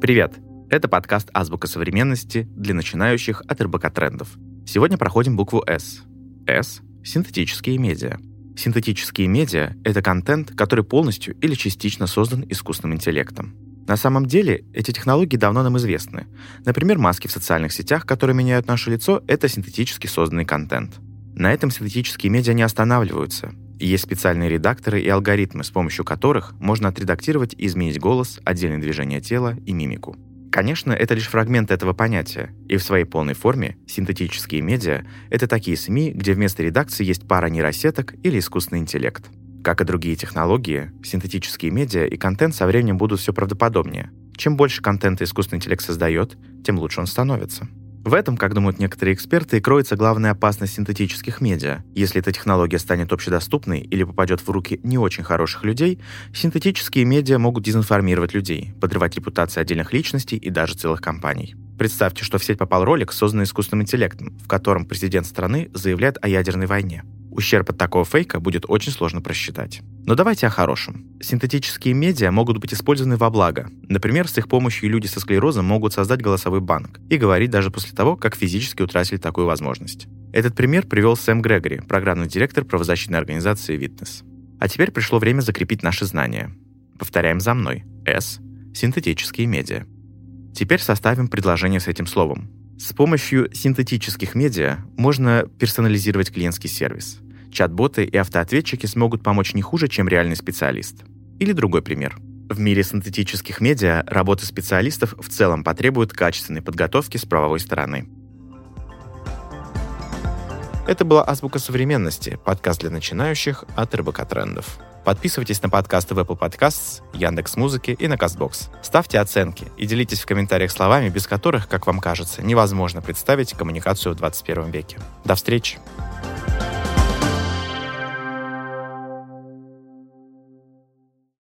Привет! Это подкаст «Азбука современности» для начинающих от РБК трендов. Сегодня проходим букву «С». «С» — синтетические медиа. Синтетические медиа — это контент, который полностью или частично создан искусственным интеллектом. На самом деле, эти технологии давно нам известны. Например, маски в социальных сетях, которые меняют наше лицо, это синтетически созданный контент. На этом синтетические медиа не останавливаются. Есть специальные редакторы и алгоритмы, с помощью которых можно отредактировать и изменить голос, отдельные движения тела и мимику. Конечно, это лишь фрагмент этого понятия, и в своей полной форме синтетические медиа — это такие СМИ, где вместо редакции есть пара нейросеток или искусственный интеллект. Как и другие технологии, синтетические медиа и контент со временем будут все правдоподобнее. Чем больше контента искусственный интеллект создает, тем лучше он становится. В этом, как думают некоторые эксперты, и кроется главная опасность синтетических медиа. Если эта технология станет общедоступной или попадет в руки не очень хороших людей, синтетические медиа могут дезинформировать людей, подрывать репутации отдельных личностей и даже целых компаний. Представьте, что в сеть попал ролик, созданный искусственным интеллектом, в котором президент страны заявляет о ядерной войне. Ущерб от такого фейка будет очень сложно просчитать. Но давайте о хорошем. Синтетические медиа могут быть использованы во благо. Например, с их помощью люди со склерозом могут создать голосовой банк и говорить даже после того, как физически утратили такую возможность. Этот пример привел Сэм Грегори, программный директор правозащитной организации Witness. А теперь пришло время закрепить наши знания. Повторяем за мной. S – синтетические медиа. Теперь составим предложение с этим словом. С помощью синтетических медиа можно персонализировать клиентский сервис. Чат-боты и автоответчики смогут помочь не хуже, чем реальный специалист. Или другой пример. В мире синтетических медиа работа специалистов в целом потребует качественной подготовки с правовой стороны. Это была «Азбука современности», подкаст для начинающих от РБК Трендов. Подписывайтесь на подкасты в Apple Podcasts, Яндекс Музыки и на Castbox. Ставьте оценки и делитесь в комментариях словами, без которых, как вам кажется, невозможно представить коммуникацию в 21 веке. До встречи!